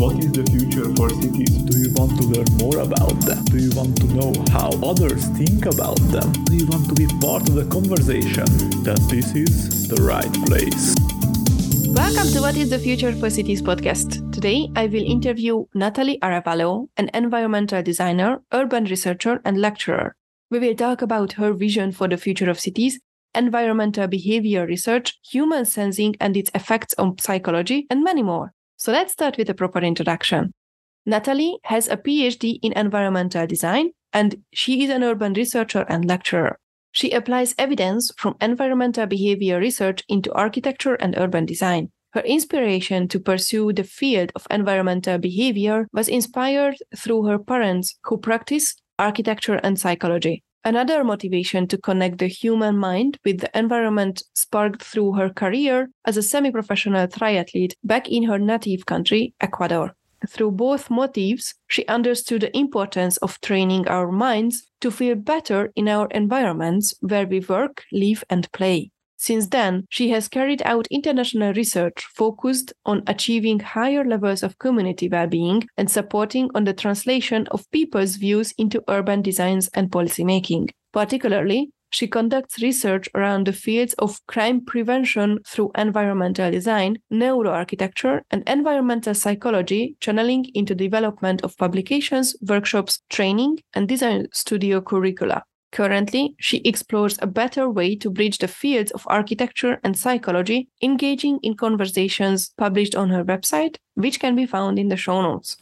What is the future for cities? Do you want to learn more about them? Do you want to know how others think about them? Do you want to be part of the conversation? Then this is the right place. Welcome to What is the Future for Cities podcast. Today I will interview Natalie Arevalo, an environmental designer, urban researcher, and lecturer. We will talk about her vision for the future of cities, environmental behavior research, human sensing and its effects on psychology, and many more. So let's start with a proper introduction. Natalie has a PhD in environmental design, and she is an urban researcher and lecturer. She applies evidence from environmental behavior research into architecture and urban design. Her inspiration to pursue the field of environmental behavior was inspired through her parents who practice architecture and psychology. Another motivation to connect the human mind with the environment sparked through her career as a semi professional triathlete back in her native country, Ecuador. Through both motives, she understood the importance of training our minds to feel better in our environments where we work, live, and play. Since then, she has carried out international research focused on achieving higher levels of community well-being and supporting on the translation of people's views into urban designs and policymaking. Particularly, she conducts research around the fields of crime prevention through environmental design, neuroarchitecture, and environmental psychology, channeling into development of publications, workshops, training, and design studio curricula. Currently, she explores a better way to bridge the fields of architecture and psychology, engaging in conversations published on her website, which can be found in the show notes.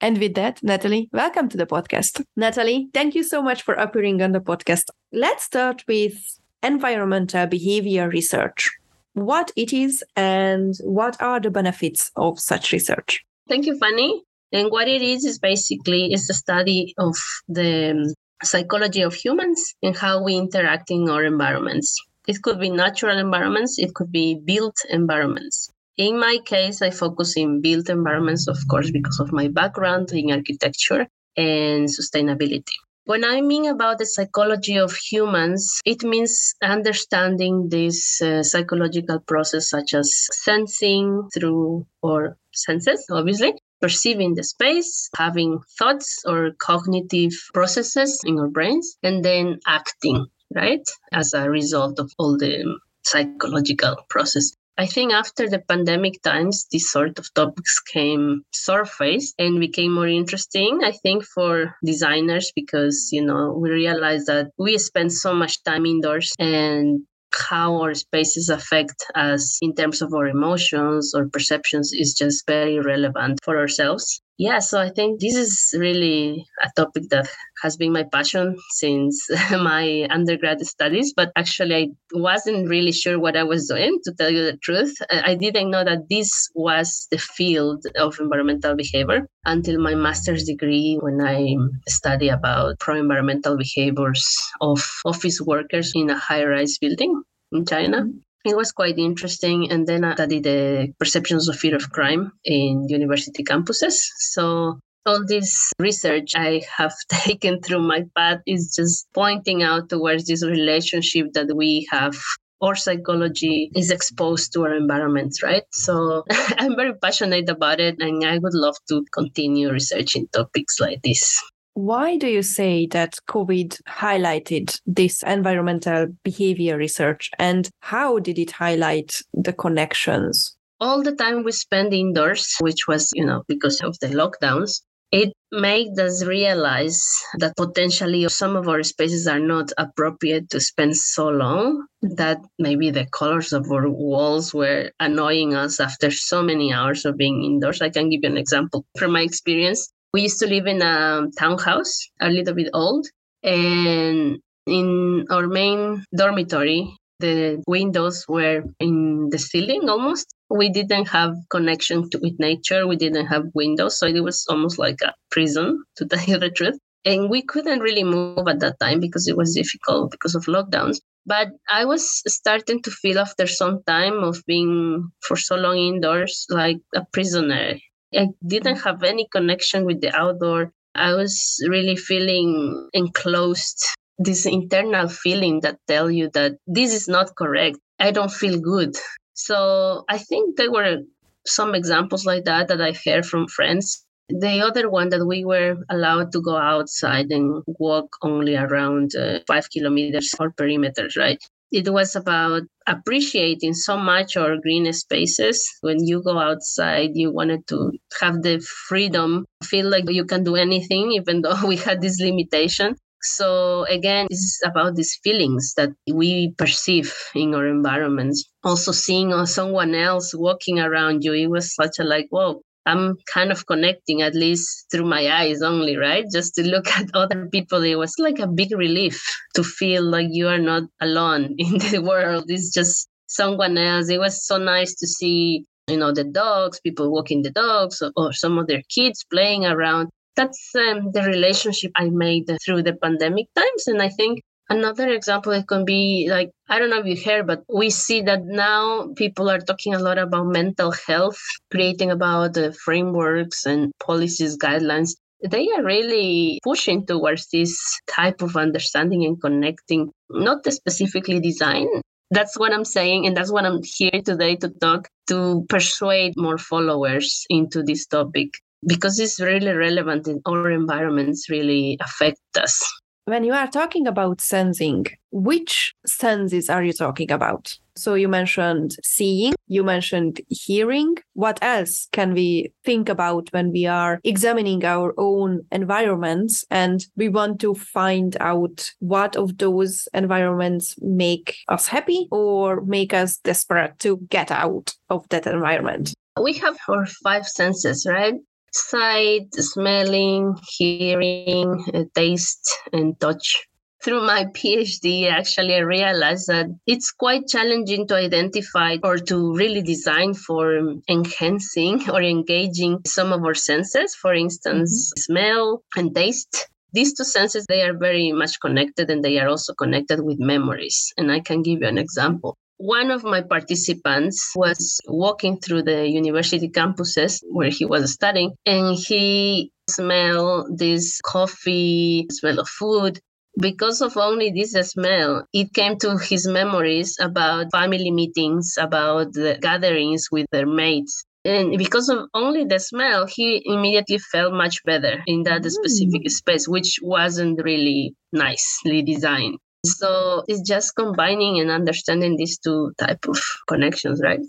And with that, Natalie, welcome to the podcast. Natalie, thank you so much for appearing on the podcast. Let's start with environmental behavior research. What it is and what are the benefits of such research? Thank you, Fanny. And what it is is basically is the study of the um, psychology of humans and how we interact in our environments. It could be natural environments, it could be built environments. In my case, I focus in built environments, of course, because of my background in architecture and sustainability. When I mean about the psychology of humans, it means understanding this uh, psychological process, such as sensing through our senses, obviously, perceiving the space, having thoughts or cognitive processes in our brains, and then acting, right? As a result of all the psychological process. I think after the pandemic times, these sort of topics came surface and became more interesting, I think, for designers because, you know, we realized that we spend so much time indoors and how our spaces affect us in terms of our emotions or perceptions is just very relevant for ourselves. Yeah, so I think this is really a topic that has been my passion since my undergrad studies, but actually I wasn't really sure what I was doing, to tell you the truth. I didn't know that this was the field of environmental behavior until my master's degree when I study about pro-environmental behaviors of office workers in a high-rise building in China. It was quite interesting. And then I studied the perceptions of fear of crime in university campuses. So all this research I have taken through my path is just pointing out towards this relationship that we have our psychology is exposed to our environments, right? So I'm very passionate about it and I would love to continue researching topics like this. Why do you say that COVID highlighted this environmental behavior research and how did it highlight the connections? All the time we spend indoors, which was, you know, because of the lockdowns, it made us realize that potentially some of our spaces are not appropriate to spend so long that maybe the colors of our walls were annoying us after so many hours of being indoors. I can give you an example from my experience. We used to live in a townhouse, a little bit old, and in our main dormitory, the windows were in the ceiling almost. We didn't have connection to, with nature. We didn't have windows, so it was almost like a prison, to tell you the truth. And we couldn't really move at that time because it was difficult because of lockdowns. But I was starting to feel after some time of being for so long indoors like a prisoner I didn't have any connection with the outdoor. I was really feeling enclosed, this internal feeling that tell you that this is not correct. I don't feel good. So I think there were some examples like that that I heard from friends. The other one that we were allowed to go outside and walk only around uh, five kilometers or perimeters, right? It was about appreciating so much our green spaces. When you go outside, you wanted to have the freedom, feel like you can do anything, even though we had this limitation. So again, it's about these feelings that we perceive in our environments. Also seeing someone else walking around you, it was such a like, whoa, I'm kind of connecting at least through my eyes only, right? Just to look at other people, it was like a big relief to feel like you are not alone in the world. It's just someone else. It was so nice to see, you know, the dogs, people walking the dogs, or, or some of their kids playing around. That's um, the relationship I made through the pandemic times. And I think Another example it can be like I don't know if you heard, but we see that now people are talking a lot about mental health, creating about the frameworks and policies, guidelines. They are really pushing towards this type of understanding and connecting, not specifically design. That's what I'm saying, and that's what I'm here today to talk to persuade more followers into this topic because it's really relevant and our environments really affect us when you are talking about sensing, which senses are you talking about? So you mentioned seeing, you mentioned hearing. What else can we think about when we are examining our own environments and we want to find out what of those environments make us happy or make us desperate to get out of that environment? We have our five senses, right? Sight, smelling, hearing, uh, taste, and touch. Through my PhD, actually, I realized that it's quite challenging to identify or to really design for enhancing or engaging some of our senses, for instance, mm-hmm. smell and taste these two senses they are very much connected and they are also connected with memories and i can give you an example one of my participants was walking through the university campuses where he was studying, and he smelled this coffee, smell of food. Because of only this smell, it came to his memories about family meetings, about the gatherings with their mates. And because of only the smell, he immediately felt much better in that mm. specific space, which wasn't really nicely designed. So it's just combining and understanding these two type of connections, right?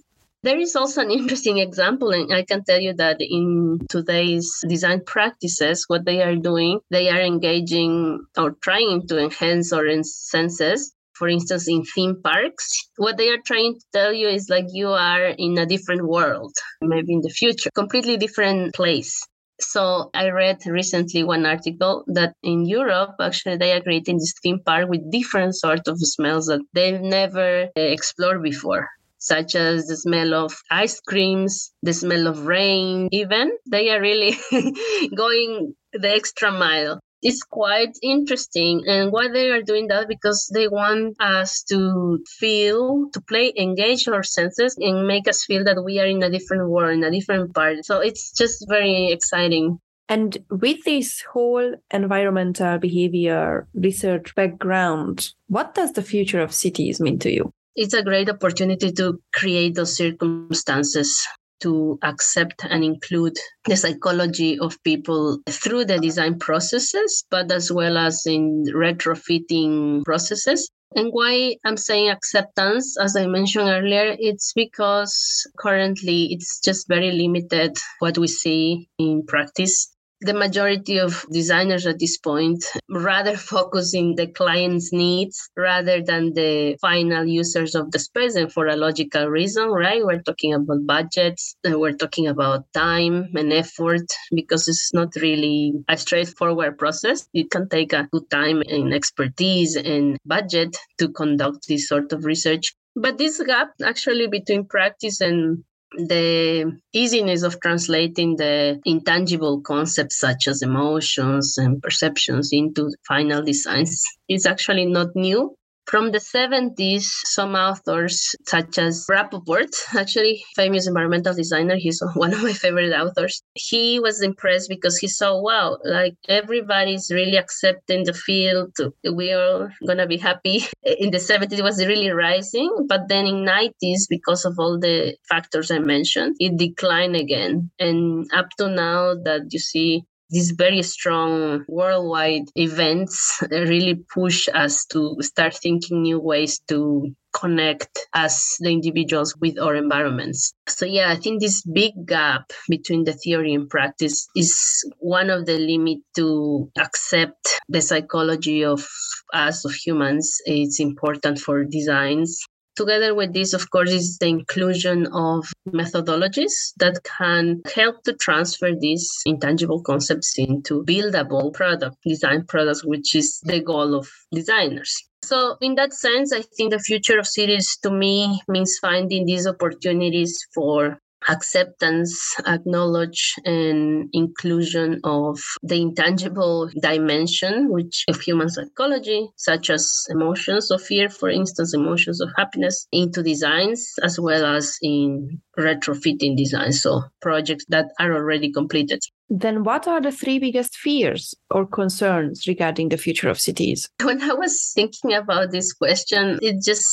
There is also an interesting example, and I can tell you that in today's design practices, what they are doing, they are engaging or trying to enhance our senses. For instance, in theme parks, what they are trying to tell you is like you are in a different world, maybe in the future, completely different place. So I read recently one article that in Europe, actually, they are creating this theme park with different sort of smells that they've never uh, explored before such as the smell of ice creams, the smell of rain, even. They are really going the extra mile it's quite interesting. And why they are doing that because they want us to feel, to play, engage our senses and make us feel that we are in a different world, in a different part. So it's just very exciting. And with this whole environmental behavior research background, what does the future of cities mean to you? It's a great opportunity to create those circumstances to accept and include the psychology of people through the design processes, but as well as in retrofitting processes. And why I'm saying acceptance, as I mentioned earlier, it's because currently it's just very limited what we see in practice the majority of designers at this point rather focus in the client's needs rather than the final users of the space. And for a logical reason right? We're talking about budgets we're talking about time and effort because it's not really a straightforward process. It can take a good time and expertise and budget to conduct this sort of research. But this gap actually between practice and the easiness of translating the intangible concepts such as emotions and perceptions into final designs is actually not new. From the 70s, some authors, such as Rapoport, actually famous environmental designer, he's one of my favorite authors. He was impressed because he saw, wow, like everybody's really accepting the field. We are gonna be happy. In the 70s, it was really rising, but then in 90s, because of all the factors I mentioned, it declined again. And up to now, that you see these very strong worldwide events really push us to start thinking new ways to connect as the individuals with our environments. So yeah, I think this big gap between the theory and practice is one of the limit to accept the psychology of us of humans. It's important for designs Together with this, of course, is the inclusion of methodologies that can help to transfer these intangible concepts into buildable product design products, which is the goal of designers. So, in that sense, I think the future of cities to me means finding these opportunities for acceptance, acknowledge, and inclusion of the intangible dimension which of human psychology, such as emotions of fear, for instance, emotions of happiness, into designs as well as in retrofitting designs, so projects that are already completed. Then, what are the three biggest fears or concerns regarding the future of cities? When I was thinking about this question, it just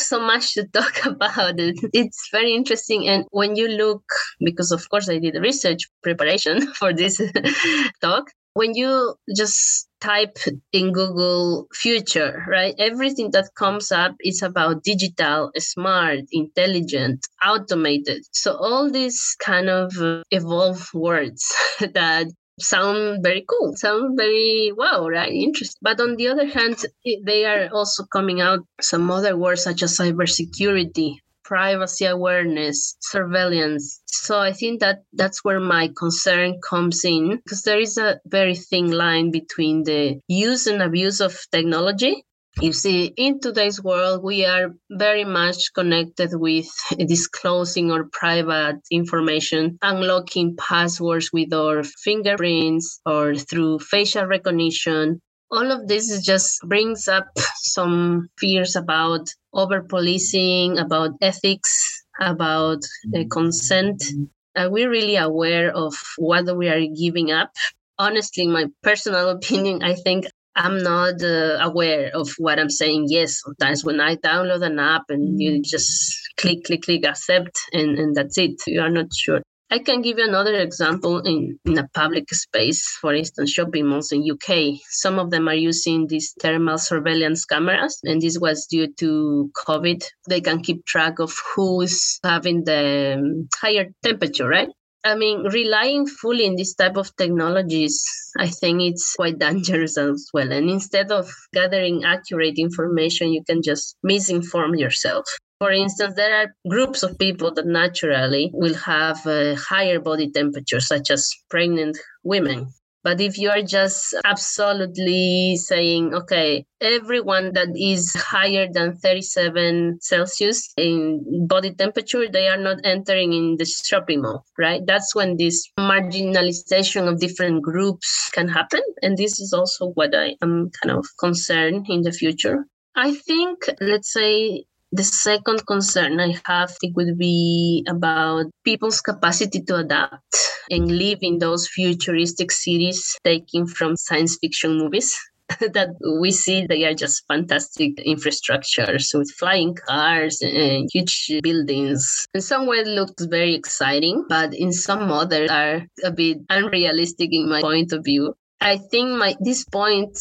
so much to talk about it. It's very interesting. And when you look, because of course I did research preparation for this talk, when you just type in Google future, right? Everything that comes up is about digital, smart, intelligent, automated. So all these kind of uh, evolved words that sound very cool, sound very wow, right? Interesting. But on the other hand, they are also coming out some other words such as cybersecurity, privacy awareness, surveillance. So I think that that's where my concern comes in because there is a very thin line between the use and abuse of technology you see, in today's world, we are very much connected with disclosing our private information, unlocking passwords with our fingerprints or through facial recognition. All of this just brings up some fears about over policing, about ethics, about uh, consent. Are we really aware of what we are giving up? honestly, my personal opinion, I think I'm not uh, aware of what I'm saying. Yes, sometimes when I download an app and you just click, click, click, accept, and, and that's it. You are not sure. I can give you another example in, in a public space, for instance, shopping malls in UK. Some of them are using these thermal surveillance cameras, and this was due to COVID. They can keep track of who's having the um, higher temperature, right? I mean, relying fully in this type of technologies, I think it's quite dangerous as well. And instead of gathering accurate information, you can just misinform yourself. For instance, there are groups of people that naturally will have a higher body temperature, such as pregnant women. But if you are just absolutely saying, okay, everyone that is higher than 37 Celsius in body temperature, they are not entering in the shopping mall, right? That's when this marginalization of different groups can happen. And this is also what I am kind of concerned in the future. I think, let's say, the second concern I have it would be about people's capacity to adapt and live in those futuristic cities taken from science fiction movies. that we see they are just fantastic infrastructures with flying cars and huge buildings. In some ways looks very exciting, but in some others are a bit unrealistic in my point of view. I think my this point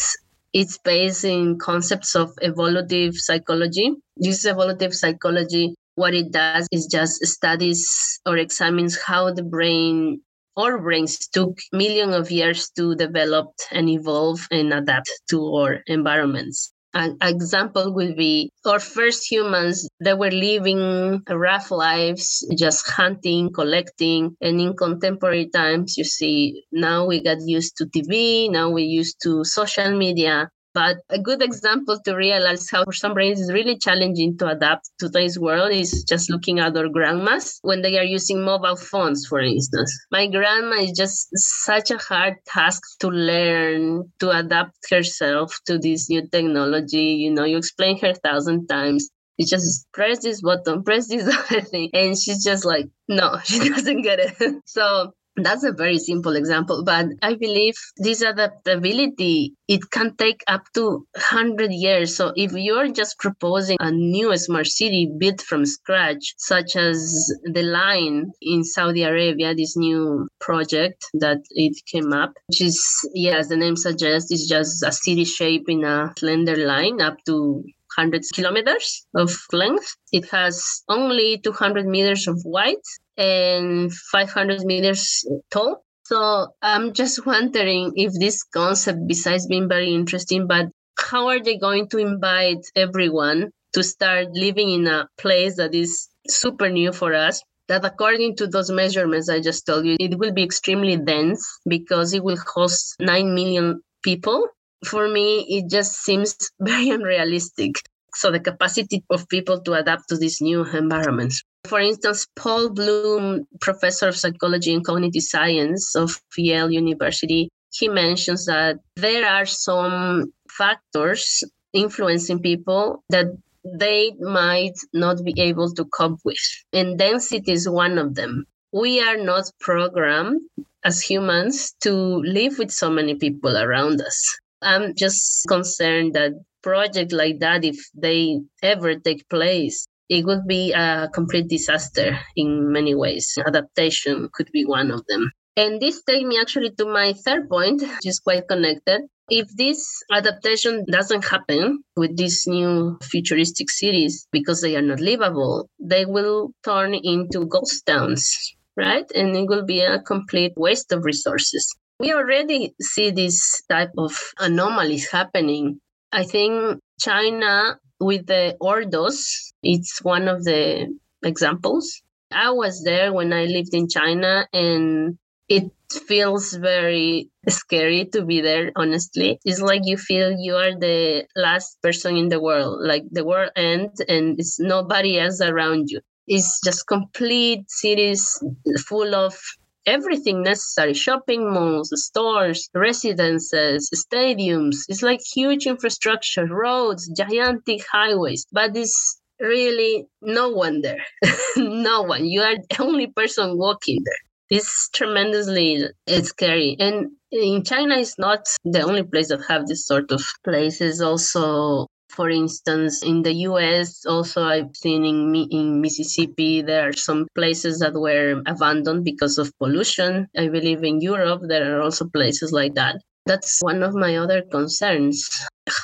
it's based in concepts of evolutive psychology. This evolutive psychology, what it does is just studies or examines how the brain our brains took millions of years to develop and evolve and adapt to our environments. An example would be our first humans that were living rough lives, just hunting, collecting. And in contemporary times, you see, now we got used to TV, now we used to social media. But a good example to realize how for some brains it's really challenging to adapt to today's world is just looking at our grandmas when they are using mobile phones, for instance. My grandma is just such a hard task to learn to adapt herself to this new technology. You know, you explain her a thousand times. You just press this button, press this other thing. And she's just like, no, she doesn't get it. so that's a very simple example, but I believe this adaptability, it can take up to 100 years. So if you're just proposing a new smart city built from scratch, such as the line in Saudi Arabia, this new project that it came up, which is, yeah, as the name suggests, it's just a city shape in a slender line up to 100 kilometers of length. It has only 200 meters of width and 500 meters tall. So I'm just wondering if this concept, besides being very interesting, but how are they going to invite everyone to start living in a place that is super new for us? That according to those measurements I just told you, it will be extremely dense because it will host 9 million people. For me, it just seems very unrealistic. So the capacity of people to adapt to these new environments. For instance, Paul Bloom, professor of psychology and cognitive science of Yale University, he mentions that there are some factors influencing people that they might not be able to cope with. And density is one of them. We are not programmed as humans to live with so many people around us. I'm just concerned that projects like that, if they ever take place, it would be a complete disaster in many ways. Adaptation could be one of them. And this takes me actually to my third point, which is quite connected. If this adaptation doesn't happen with these new futuristic cities because they are not livable, they will turn into ghost towns, right? And it will be a complete waste of resources. We already see this type of anomalies happening. I think China with the Ordos, it's one of the examples. I was there when I lived in China and it feels very scary to be there, honestly. It's like you feel you are the last person in the world, like the world ends and it's nobody else around you. It's just complete cities full of everything necessary shopping malls, stores, residences, stadiums. It's like huge infrastructure, roads, gigantic highways, but it's really no one there. no one. You are the only person walking there. It's tremendously it's scary. And in China, it's not the only place that have this sort of places. Also, for instance, in the US, also I've seen in, in Mississippi, there are some places that were abandoned because of pollution. I believe in Europe, there are also places like that. That's one of my other concerns.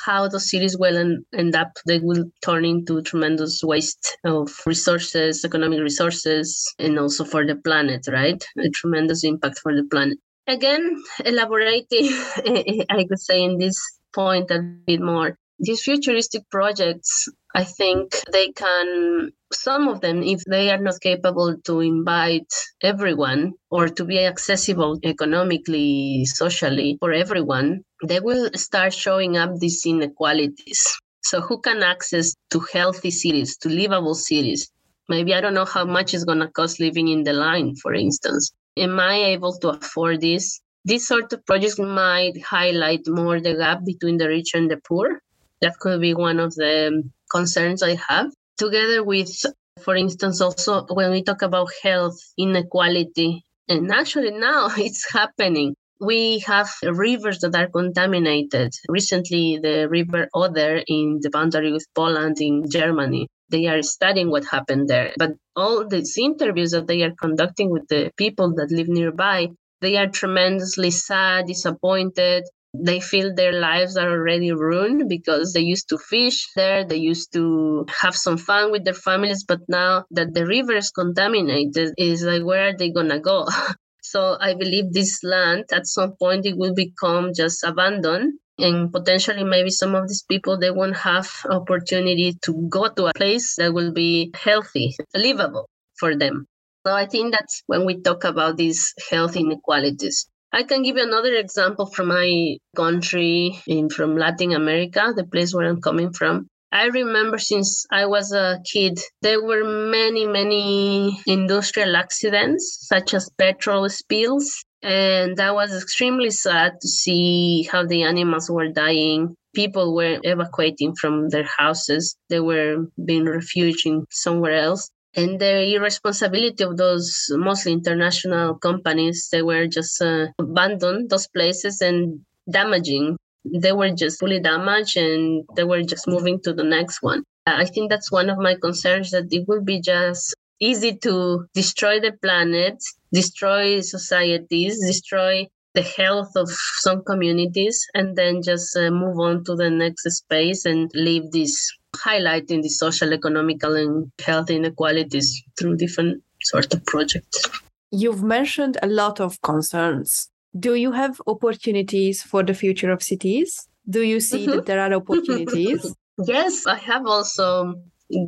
How the cities will end up, they will turn into tremendous waste of resources, economic resources, and also for the planet, right? A tremendous impact for the planet. Again, elaborating, I could say in this point a bit more these futuristic projects, I think they can, some of them, if they are not capable to invite everyone or to be accessible economically, socially for everyone, they will start showing up these inequalities. So, who can access to healthy cities, to livable cities? Maybe I don't know how much it's going to cost living in the line, for instance. Am I able to afford this? These sort of projects might highlight more the gap between the rich and the poor that could be one of the um, concerns I have. Together with, for instance, also when we talk about health inequality, and actually now it's happening. We have rivers that are contaminated. Recently, the river Oder in the boundary with Poland in Germany, they are studying what happened there. But all these interviews that they are conducting with the people that live nearby, they are tremendously sad, disappointed they feel their lives are already ruined because they used to fish there, they used to have some fun with their families, but now that the river is contaminated, is like where are they gonna go? so I believe this land at some point it will become just abandoned and potentially maybe some of these people they won't have opportunity to go to a place that will be healthy livable for them so i think that's when we talk about these health inequalities I can give you another example from my country in from Latin America, the place where I'm coming from. I remember since I was a kid, there were many, many industrial accidents, such as petrol spills. And that was extremely sad to see how the animals were dying. People were evacuating from their houses, they were being refugiing somewhere else and the irresponsibility of those mostly international companies they were just uh, abandoned those places and damaging they were just fully damaged and they were just moving to the next one. I think that's one of my concerns that it would be just easy to destroy the planet, destroy societies, destroy the health of some communities, and then just uh, move on to the next space and leave this highlighting the social, economical, and health inequalities through different sort of projects. You've mentioned a lot of concerns do you have opportunities for the future of cities? Do you see mm-hmm. that there are opportunities? yes, I have also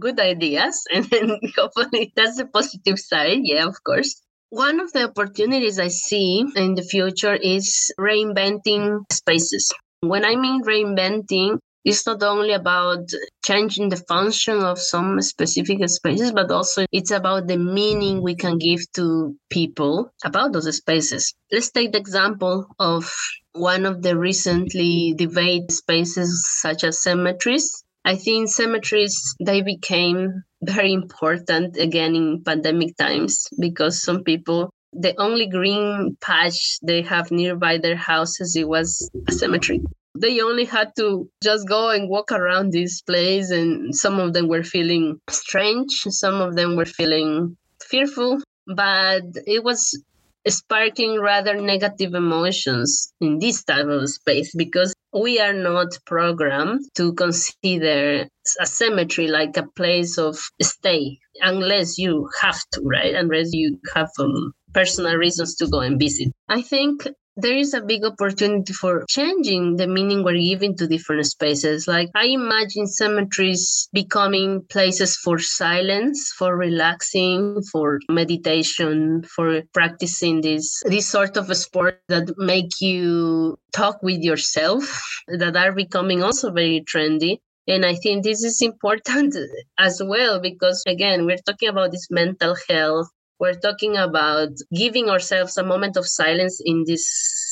good ideas, and then hopefully that's the positive side. Yeah, of course. One of the opportunities I see in the future is reinventing spaces. When I mean reinventing, it's not only about changing the function of some specific spaces, but also it's about the meaning we can give to people about those spaces. Let's take the example of one of the recently debated spaces, such as cemeteries. I think cemeteries they became very important again in pandemic times because some people the only green patch they have nearby their houses it was a cemetery they only had to just go and walk around this place and some of them were feeling strange some of them were feeling fearful but it was sparking rather negative emotions in this type of space because we are not programmed to consider a cemetery like a place of stay unless you have to right? Unless you have um, personal reasons to go and visit. I think there is a big opportunity for changing the meaning we're giving to different spaces. Like I imagine cemeteries becoming places for silence, for relaxing, for meditation, for practicing this this sort of sport that make you talk with yourself that are becoming also very trendy. And I think this is important as well because again, we're talking about this mental health we're talking about giving ourselves a moment of silence in this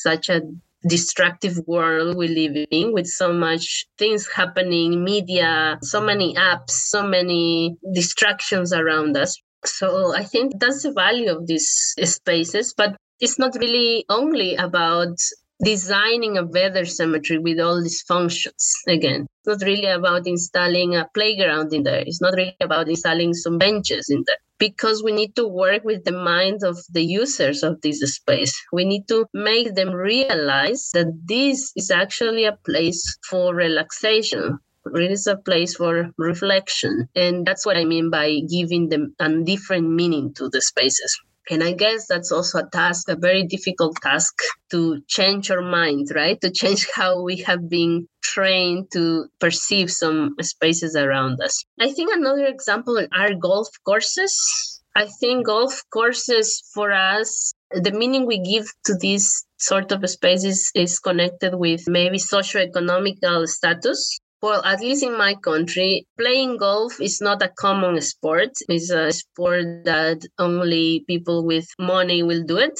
such a destructive world we live in with so much things happening media so many apps so many distractions around us. So i think that's the value of these spaces but it's not really only about designing a better cemetery with all these functions again. It's not really about installing a playground in there. It's not really about installing some benches in there because we need to work with the minds of the users of this space. We need to make them realize that this is actually a place for relaxation. It is a place for reflection. And that's what i mean by giving them a different meaning to the spaces and I guess that's also a task, a very difficult task to change our mind, right? To change how we have been trained to perceive some spaces around us. I think another example are golf courses. I think golf courses for us, the meaning we give to these sort of spaces is connected with maybe socioeconomical status well, at least in my country, playing golf is not a common sport. It's a sport that only people with money will do it.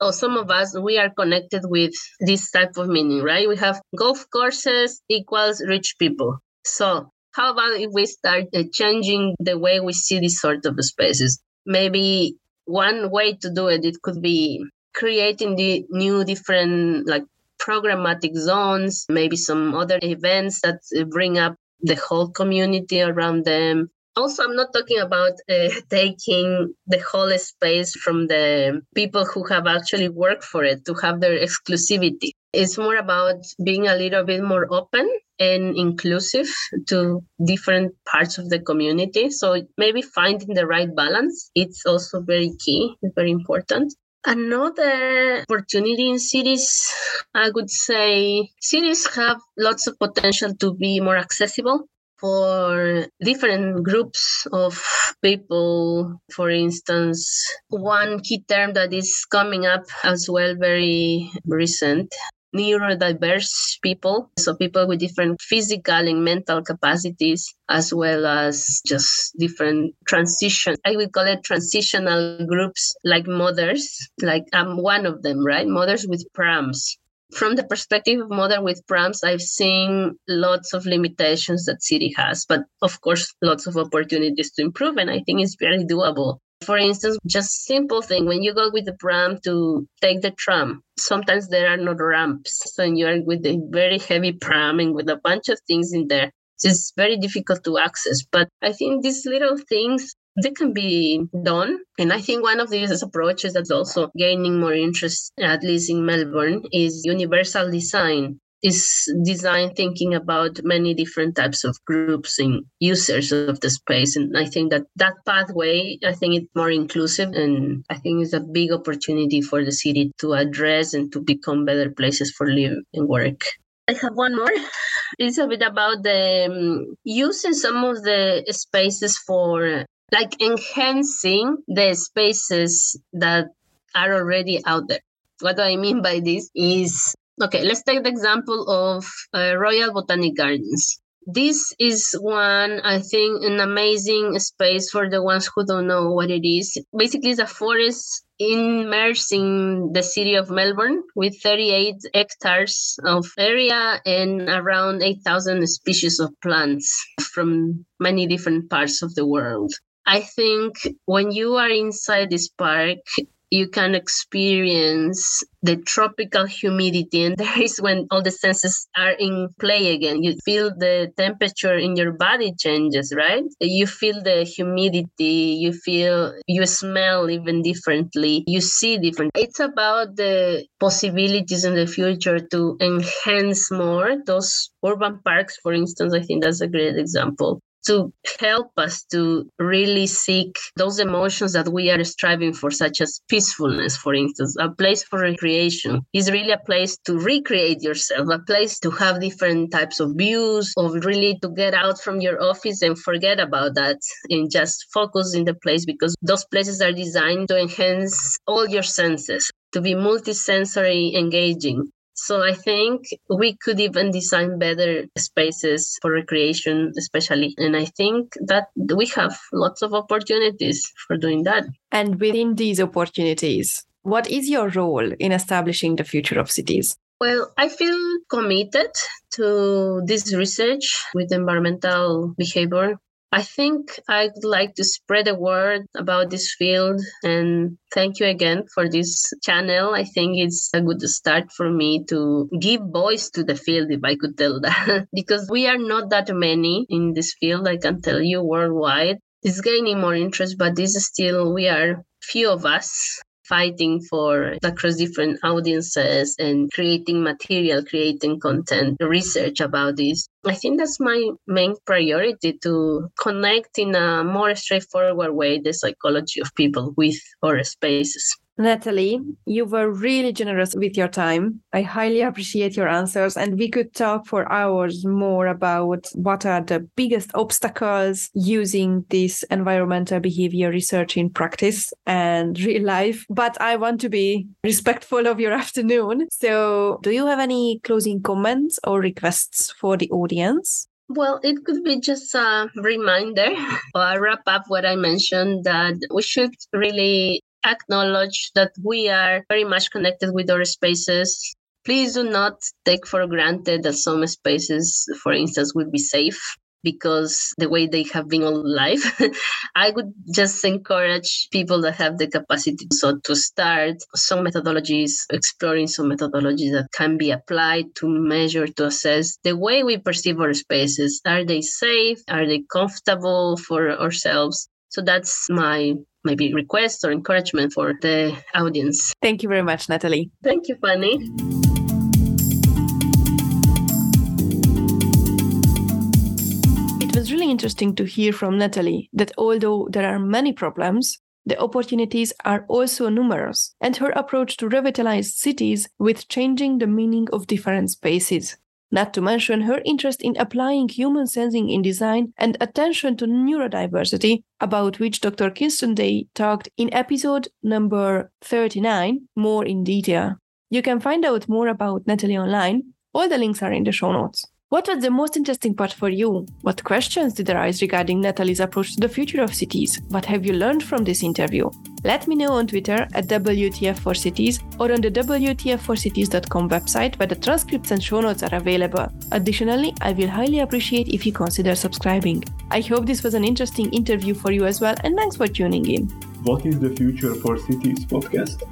Or some of us, we are connected with this type of meaning, right? We have golf courses equals rich people. So, how about if we start uh, changing the way we see these sort of spaces? Maybe one way to do it, it could be creating the new different like programmatic zones, maybe some other events that bring up the whole community around them. Also, I'm not talking about uh, taking the whole space from the people who have actually worked for it to have their exclusivity. It's more about being a little bit more open and inclusive to different parts of the community. So maybe finding the right balance, it's also very key, very important. Another opportunity in cities, I would say cities have lots of potential to be more accessible for different groups of people. For instance, one key term that is coming up as well, very recent, neurodiverse people. So people with different physical and mental capacities, as well as just different transition. I would call it transitional groups like mothers, like I'm one of them, right? Mothers with prams. From the perspective of mother with prams, I've seen lots of limitations that city has, but of course, lots of opportunities to improve. And I think it's very doable. For instance, just simple thing when you go with the pram to take the tram, sometimes there are no ramps. So you're with a very heavy pram and with a bunch of things in there. So it's very difficult to access. But I think these little things they can be done. And I think one of these approaches that's also gaining more interest, at least in Melbourne, is universal design is design thinking about many different types of groups and users of the space and i think that that pathway i think it's more inclusive and i think it's a big opportunity for the city to address and to become better places for live and work I have one more. It's a bit about the um, using some of the spaces for like enhancing the spaces that are already out there. What do I mean by this is Okay, let's take the example of uh, Royal Botanic Gardens. This is one, I think, an amazing space for the ones who don't know what it is. Basically, it's a forest immersed in the city of Melbourne with 38 hectares of area and around 8,000 species of plants from many different parts of the world. I think when you are inside this park, you can experience the tropical humidity and there is when all the senses are in play again. You feel the temperature in your body changes right? You feel the humidity you feel you smell even differently you see different. It's about the possibilities in the future to enhance more those urban parks for instance. I think that's a great example to help us to really seek those emotions that we are striving for, such as peacefulness, for instance. A place for recreation is really a place to recreate yourself, a place to have different types of views, of really to get out from your office and forget about that and just focus in the place because those places are designed to enhance all your senses, to be multisensory engaging. So I think we could even design better spaces for recreation, especially. And I think that we have lots of opportunities for doing that. And within these opportunities, what is your role in establishing the future of cities? Well, I feel committed to this research with environmental behavior I think I'd like to spread the word about this field and thank you again for this channel. I think it's a good start for me to give voice to the field, if I could tell that, because we are not that many in this field, I can tell you worldwide. It's gaining more interest, but this is still, we are few of us fighting for across different audiences and creating material, creating content, research about this. I think that's my main priority to connect in a more straightforward way the psychology of people with our spaces. Natalie, you were really generous with your time. I highly appreciate your answers, and we could talk for hours more about what are the biggest obstacles using this environmental behavior research in practice and real life. But I want to be respectful of your afternoon. So, do you have any closing comments or requests for the audience? Well, it could be just a reminder or wrap up what I mentioned that we should really acknowledge that we are very much connected with our spaces. Please do not take for granted that some spaces, for instance, will be safe because the way they have been all life. I would just encourage people that have the capacity so to start some methodologies, exploring some methodologies that can be applied to measure, to assess the way we perceive our spaces. Are they safe? Are they comfortable for ourselves? So that's my maybe requests or encouragement for the audience. Thank you very much, Natalie. Thank you, Fanny. It was really interesting to hear from Natalie that although there are many problems, the opportunities are also numerous, and her approach to revitalize cities with changing the meaning of different spaces. Not to mention her interest in applying human sensing in design and attention to neurodiversity, about which Dr. Kirsten Day talked in episode number 39 more in detail. You can find out more about Natalie online. All the links are in the show notes. What was the most interesting part for you? What questions did arise regarding Natalie's approach to the future of cities? What have you learned from this interview? Let me know on Twitter at WTF4Cities or on the WTF4Cities.com website where the transcripts and show notes are available. Additionally, I will highly appreciate if you consider subscribing. I hope this was an interesting interview for you as well, and thanks for tuning in. What is the Future for Cities podcast?